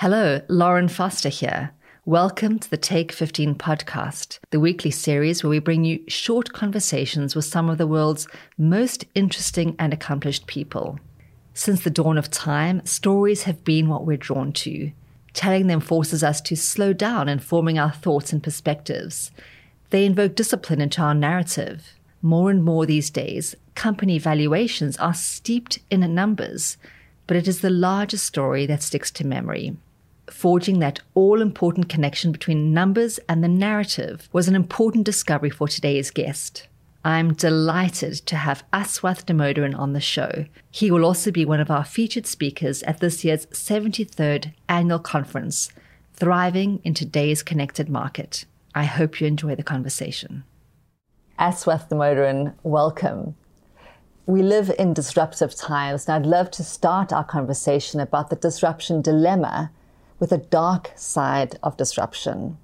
Hello, Lauren Foster here. Welcome to the Take 15 podcast, the weekly series where we bring you short conversations with some of the world's most interesting and accomplished people. Since the dawn of time, stories have been what we're drawn to. Telling them forces us to slow down in forming our thoughts and perspectives. They invoke discipline into our narrative. More and more these days, company valuations are steeped in numbers, but it is the larger story that sticks to memory forging that all important connection between numbers and the narrative was an important discovery for today's guest. I'm delighted to have Aswath Damodaran on the show. He will also be one of our featured speakers at this year's 73rd annual conference, Thriving in Today's Connected Market. I hope you enjoy the conversation. Aswath Damodaran, welcome. We live in disruptive times, and I'd love to start our conversation about the disruption dilemma with a dark side of disruption.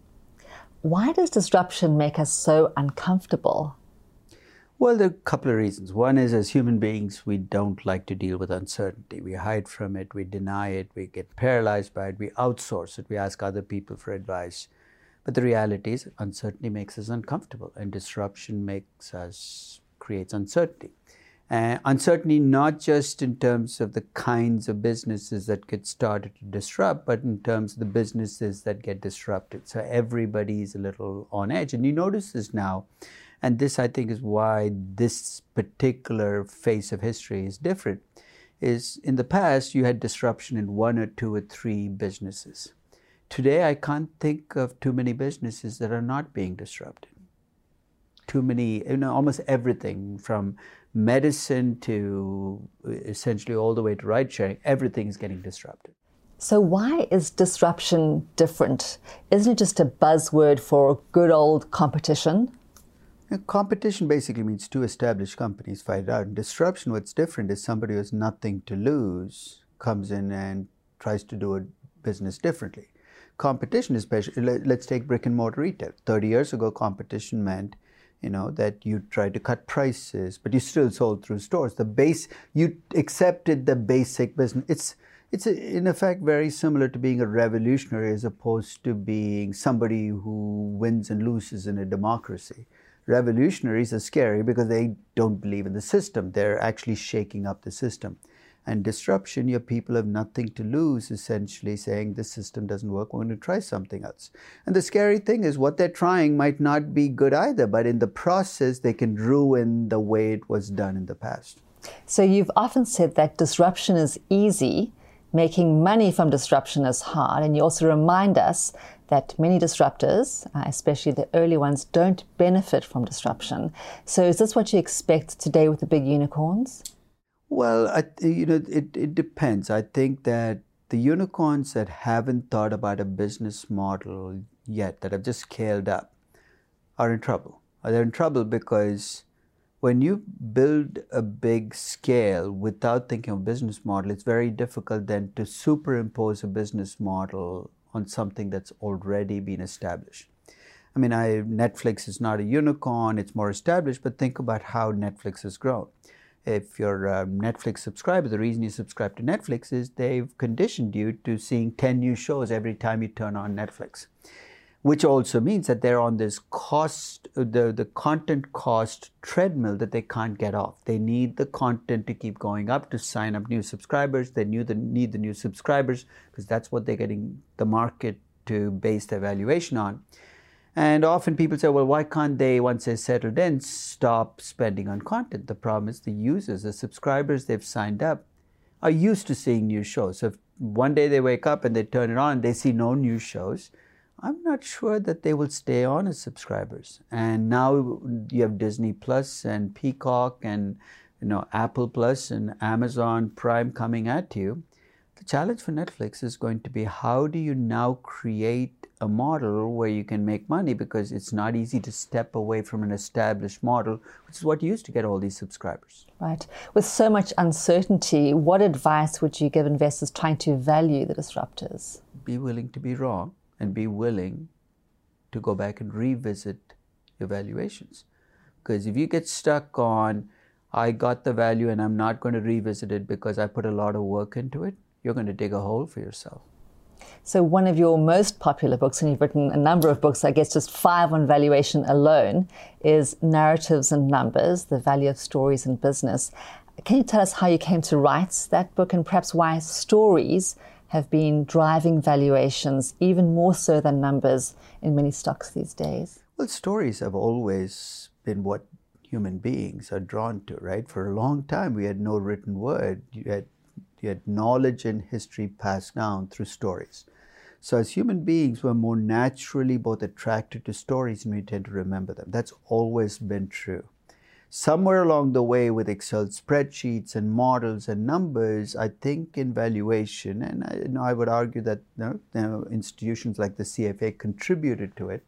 Why does disruption make us so uncomfortable? Well, there are a couple of reasons. One is as human beings, we don't like to deal with uncertainty. We hide from it, we deny it, we get paralyzed by it, we outsource it, we ask other people for advice. But the reality is, uncertainty makes us uncomfortable, and disruption makes us, creates uncertainty. Uh, uncertainty not just in terms of the kinds of businesses that get started to disrupt, but in terms of the businesses that get disrupted. So everybody's a little on edge. And you notice this now. And this, I think, is why this particular phase of history is different. Is in the past, you had disruption in one or two or three businesses. Today, I can't think of too many businesses that are not being disrupted. Too many, you know, almost everything from medicine to uh, essentially all the way to ride sharing, everything is getting disrupted. So, why is disruption different? Isn't it just a buzzword for good old competition? competition basically means two established companies fight it out. disruption, what's different is somebody who has nothing to lose comes in and tries to do a business differently. Competition, especially, let's take brick and mortar retail. 30 years ago, competition meant you know that you tried to cut prices but you still sold through stores. The base you accepted the basic business. It's it's in effect very similar to being a revolutionary as opposed to being somebody who wins and loses in a democracy. Revolutionaries are scary because they don't believe in the system. They're actually shaking up the system and disruption, your people have nothing to lose, essentially saying this system doesn't work, we're going to try something else. And the scary thing is what they're trying might not be good either, but in the process, they can ruin the way it was done in the past. So you've often said that disruption is easy, making money from disruption is hard, and you also remind us that many disruptors, uh, especially the early ones, don't benefit from disruption. So is this what you expect today with the big unicorns? Well, I, you know, it, it depends. I think that the unicorns that haven't thought about a business model yet, that have just scaled up, are in trouble. Uh, they're in trouble because when you build a big scale without thinking of business model, it's very difficult then to superimpose a business model on something that's already been established. I mean, I, Netflix is not a unicorn, it's more established, but think about how Netflix has grown if you're a Netflix subscriber, the reason you subscribe to Netflix is they've conditioned you to seeing 10 new shows every time you turn on Netflix, which also means that they're on this cost, the, the content cost treadmill that they can't get off. They need the content to keep going up to sign up new subscribers. They need the, need the new subscribers because that's what they're getting the market to base their valuation on. And often people say, well, why can't they, once they're settled in, stop spending on content? The problem is the users, the subscribers they've signed up are used to seeing new shows. So if one day they wake up and they turn it on, they see no new shows. I'm not sure that they will stay on as subscribers. And now you have Disney Plus and Peacock and you know Apple Plus and Amazon Prime coming at you. Challenge for Netflix is going to be how do you now create a model where you can make money because it's not easy to step away from an established model, which is what you used to get all these subscribers. Right. With so much uncertainty, what advice would you give investors trying to value the disruptors? Be willing to be wrong and be willing to go back and revisit your valuations. Because if you get stuck on, I got the value and I'm not going to revisit it because I put a lot of work into it, you're going to dig a hole for yourself. So, one of your most popular books, and you've written a number of books, I guess just five on valuation alone, is Narratives and Numbers The Value of Stories in Business. Can you tell us how you came to write that book and perhaps why stories have been driving valuations even more so than numbers in many stocks these days? Well, stories have always been what human beings are drawn to, right? For a long time, we had no written word. You had, you had knowledge and history passed down through stories. So, as human beings, we're more naturally both attracted to stories and we tend to remember them. That's always been true. Somewhere along the way, with Excel spreadsheets and models and numbers, I think in valuation, and I, you know, I would argue that you know, institutions like the CFA contributed to it,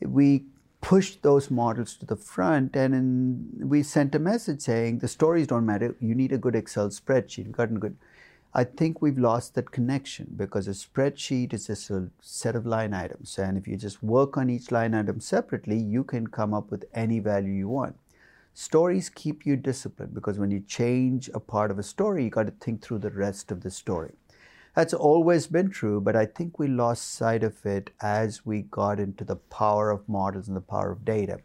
we pushed those models to the front and in, we sent a message saying the stories don't matter. You need a good excel spreadsheet. Gotten good. I think we've lost that connection because a spreadsheet is just a set of line items and if you just work on each line item separately you can come up with any value you want. Stories keep you disciplined because when you change a part of a story you got to think through the rest of the story that's always been true, but I think we lost sight of it as we got into the power of models and the power of data.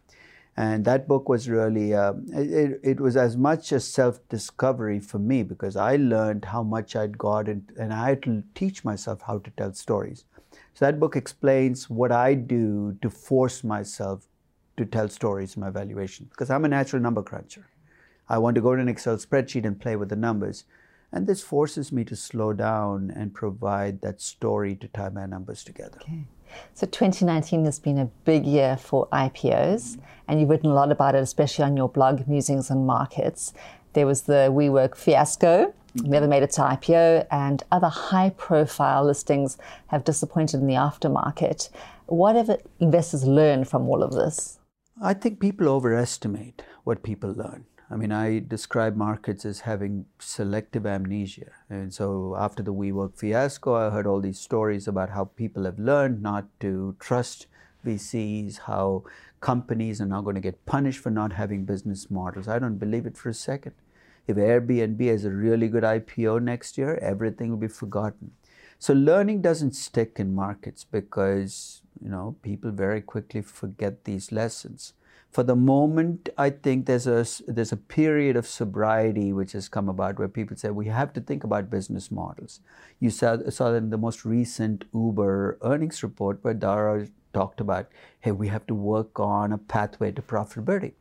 And that book was really, uh, it, it was as much a self discovery for me because I learned how much I'd got in, and I had to teach myself how to tell stories. So that book explains what I do to force myself to tell stories in my valuation because I'm a natural number cruncher. I want to go to an Excel spreadsheet and play with the numbers. And this forces me to slow down and provide that story to tie my numbers together. Okay. So 2019 has been a big year for IPOs, and you've written a lot about it, especially on your blog, Musings on Markets. There was the WeWork fiasco, mm-hmm. never made it to IPO, and other high profile listings have disappointed in the aftermarket. What have investors learned from all of this? I think people overestimate what people learn. I mean, I describe markets as having selective amnesia. And so after the WeWork fiasco, I heard all these stories about how people have learned not to trust VCs, how companies are now going to get punished for not having business models. I don't believe it for a second. If Airbnb has a really good IPO next year, everything will be forgotten. So learning doesn't stick in markets because, you know, people very quickly forget these lessons for the moment, I think there's a there's a period of sobriety which has come about where people say we have to think about business models. You saw saw in the most recent Uber earnings report where Dara talked about, hey, we have to work on a pathway to profitability.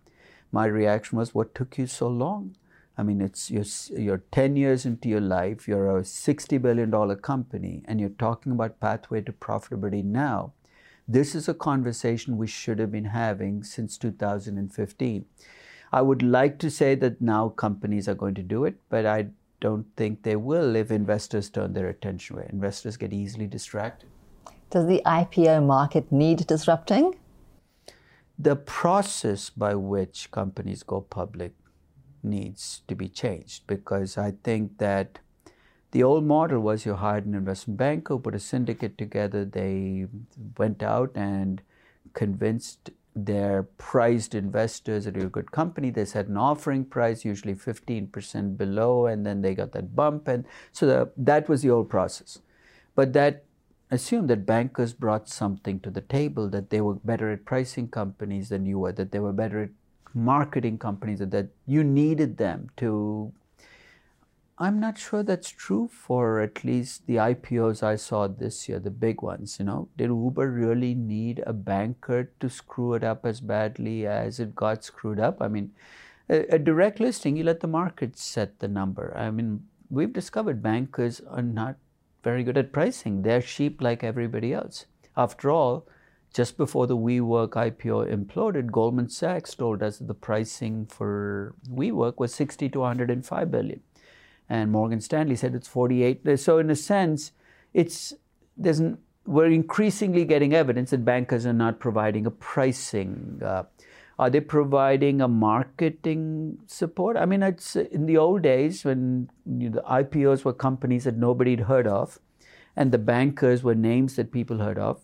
My reaction was, what took you so long? I mean, it's you're, you're 10 years into your life, you're a $60 billion company, and you're talking about pathway to profitability now. This is a conversation we should have been having since 2015. I would like to say that now companies are going to do it, but I don't think they will if investors turn their attention away. Investors get easily distracted. Does the IPO market need disrupting? The process by which companies go public needs to be changed because I think that the old model was you hired an investment banker, put a syndicate together, they went out and convinced their prized investors that you're a good company. They set an offering price, usually 15% below, and then they got that bump. And so the, that was the old process. But that assumed that bankers brought something to the table, that they were better at pricing companies than you were, that they were better at marketing companies, that you needed them to I'm not sure that's true for at least the IPOs I saw this year, the big ones. You know, did Uber really need a banker to screw it up as badly as it got screwed up? I mean, a, a direct listing, you let the market set the number. I mean, we've discovered bankers are not very good at pricing. They're sheep like everybody else. After all, just before the WeWork IPO imploded, Goldman Sachs told us that the pricing for WeWork was 60 to 105 billion. And Morgan Stanley said it's 48. So in a sense, it's there's an, we're increasingly getting evidence that bankers are not providing a pricing. Uh, are they providing a marketing support? I mean, it's in the old days when you know, the IPOs were companies that nobody had heard of, and the bankers were names that people heard of.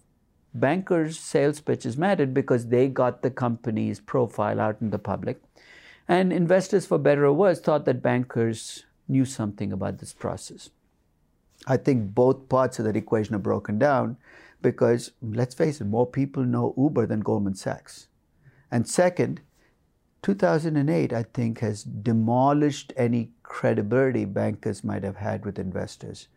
Bankers' sales pitches mattered because they got the company's profile out in the public. And investors, for better or worse, thought that bankers knew something about this process. I think both parts of that equation are broken down because, let's face it, more people know Uber than Goldman Sachs. And second, 2008, I think, has demolished any credibility bankers might have had with investors.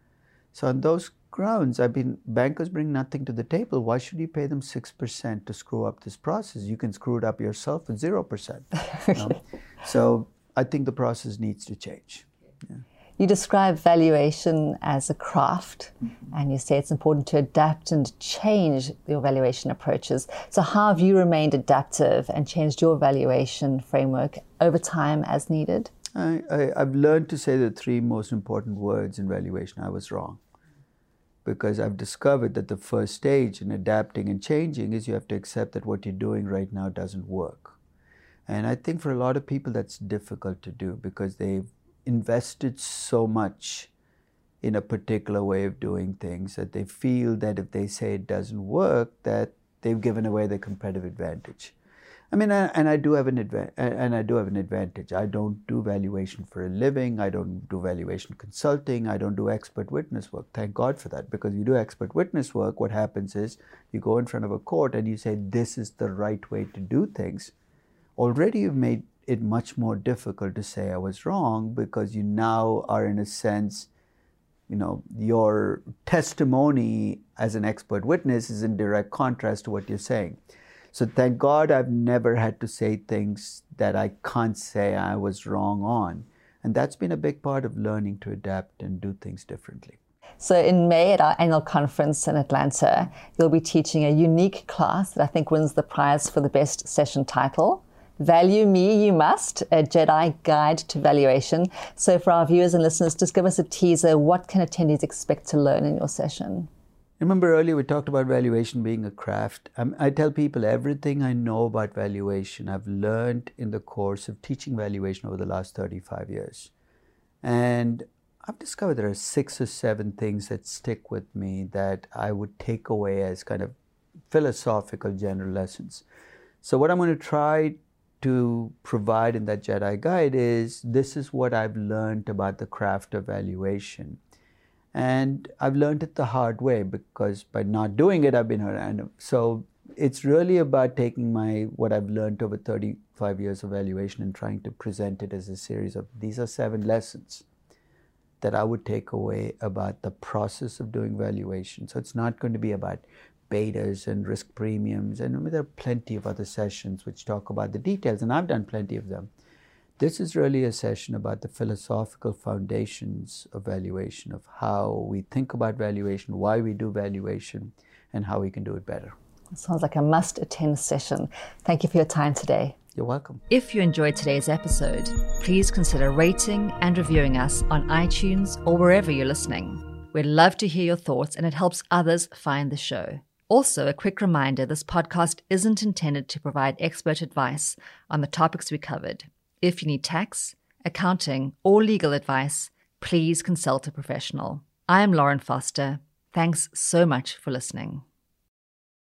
So, on those grounds, I mean, bankers bring nothing to the table. Why should you pay them 6% to screw up this process? You can screw it up yourself with 0%. You know? so, I think the process needs to change. Yeah. You describe valuation as a craft, mm-hmm. and you say it's important to adapt and change your valuation approaches. So, how have you remained adaptive and changed your valuation framework over time as needed? I, I, I've learned to say the three most important words in valuation I was wrong. Because I've discovered that the first stage in adapting and changing is you have to accept that what you're doing right now doesn't work. And I think for a lot of people that's difficult to do because they've invested so much in a particular way of doing things that they feel that if they say it doesn't work, that they've given away their competitive advantage. I mean, and I do have an advantage, and I do have an advantage. I don't do valuation for a living. I don't do valuation consulting. I don't do expert witness work. Thank God for that, because you do expert witness work. What happens is you go in front of a court and you say this is the right way to do things. Already, you've made it much more difficult to say I was wrong because you now are, in a sense, you know, your testimony as an expert witness is in direct contrast to what you're saying. So thank God I've never had to say things that I can't say I was wrong on. And that's been a big part of learning to adapt and do things differently. So, in May at our annual conference in Atlanta, you'll be teaching a unique class that I think wins the prize for the best session title Value Me You Must, a Jedi Guide to Valuation. So, for our viewers and listeners, just give us a teaser. What can attendees expect to learn in your session? Remember earlier we talked about valuation being a craft. Um, I tell people everything I know about valuation I've learned in the course of teaching valuation over the last 35 years. And I've discovered there are six or seven things that stick with me that I would take away as kind of philosophical general lessons. So, what I'm going to try to provide in that Jedi guide is this is what I've learned about the craft of valuation. And I've learned it the hard way because by not doing it, I've been. And so it's really about taking my what I've learned over 35 years of valuation and trying to present it as a series of these are seven lessons that I would take away about the process of doing valuation. So it's not going to be about betas and risk premiums. And I mean, there are plenty of other sessions which talk about the details, and I've done plenty of them. This is really a session about the philosophical foundations of valuation, of how we think about valuation, why we do valuation, and how we can do it better. It sounds like a must attend session. Thank you for your time today. You're welcome. If you enjoyed today's episode, please consider rating and reviewing us on iTunes or wherever you're listening. We'd love to hear your thoughts, and it helps others find the show. Also, a quick reminder this podcast isn't intended to provide expert advice on the topics we covered. If you need tax, accounting, or legal advice, please consult a professional. I am Lauren Foster. Thanks so much for listening.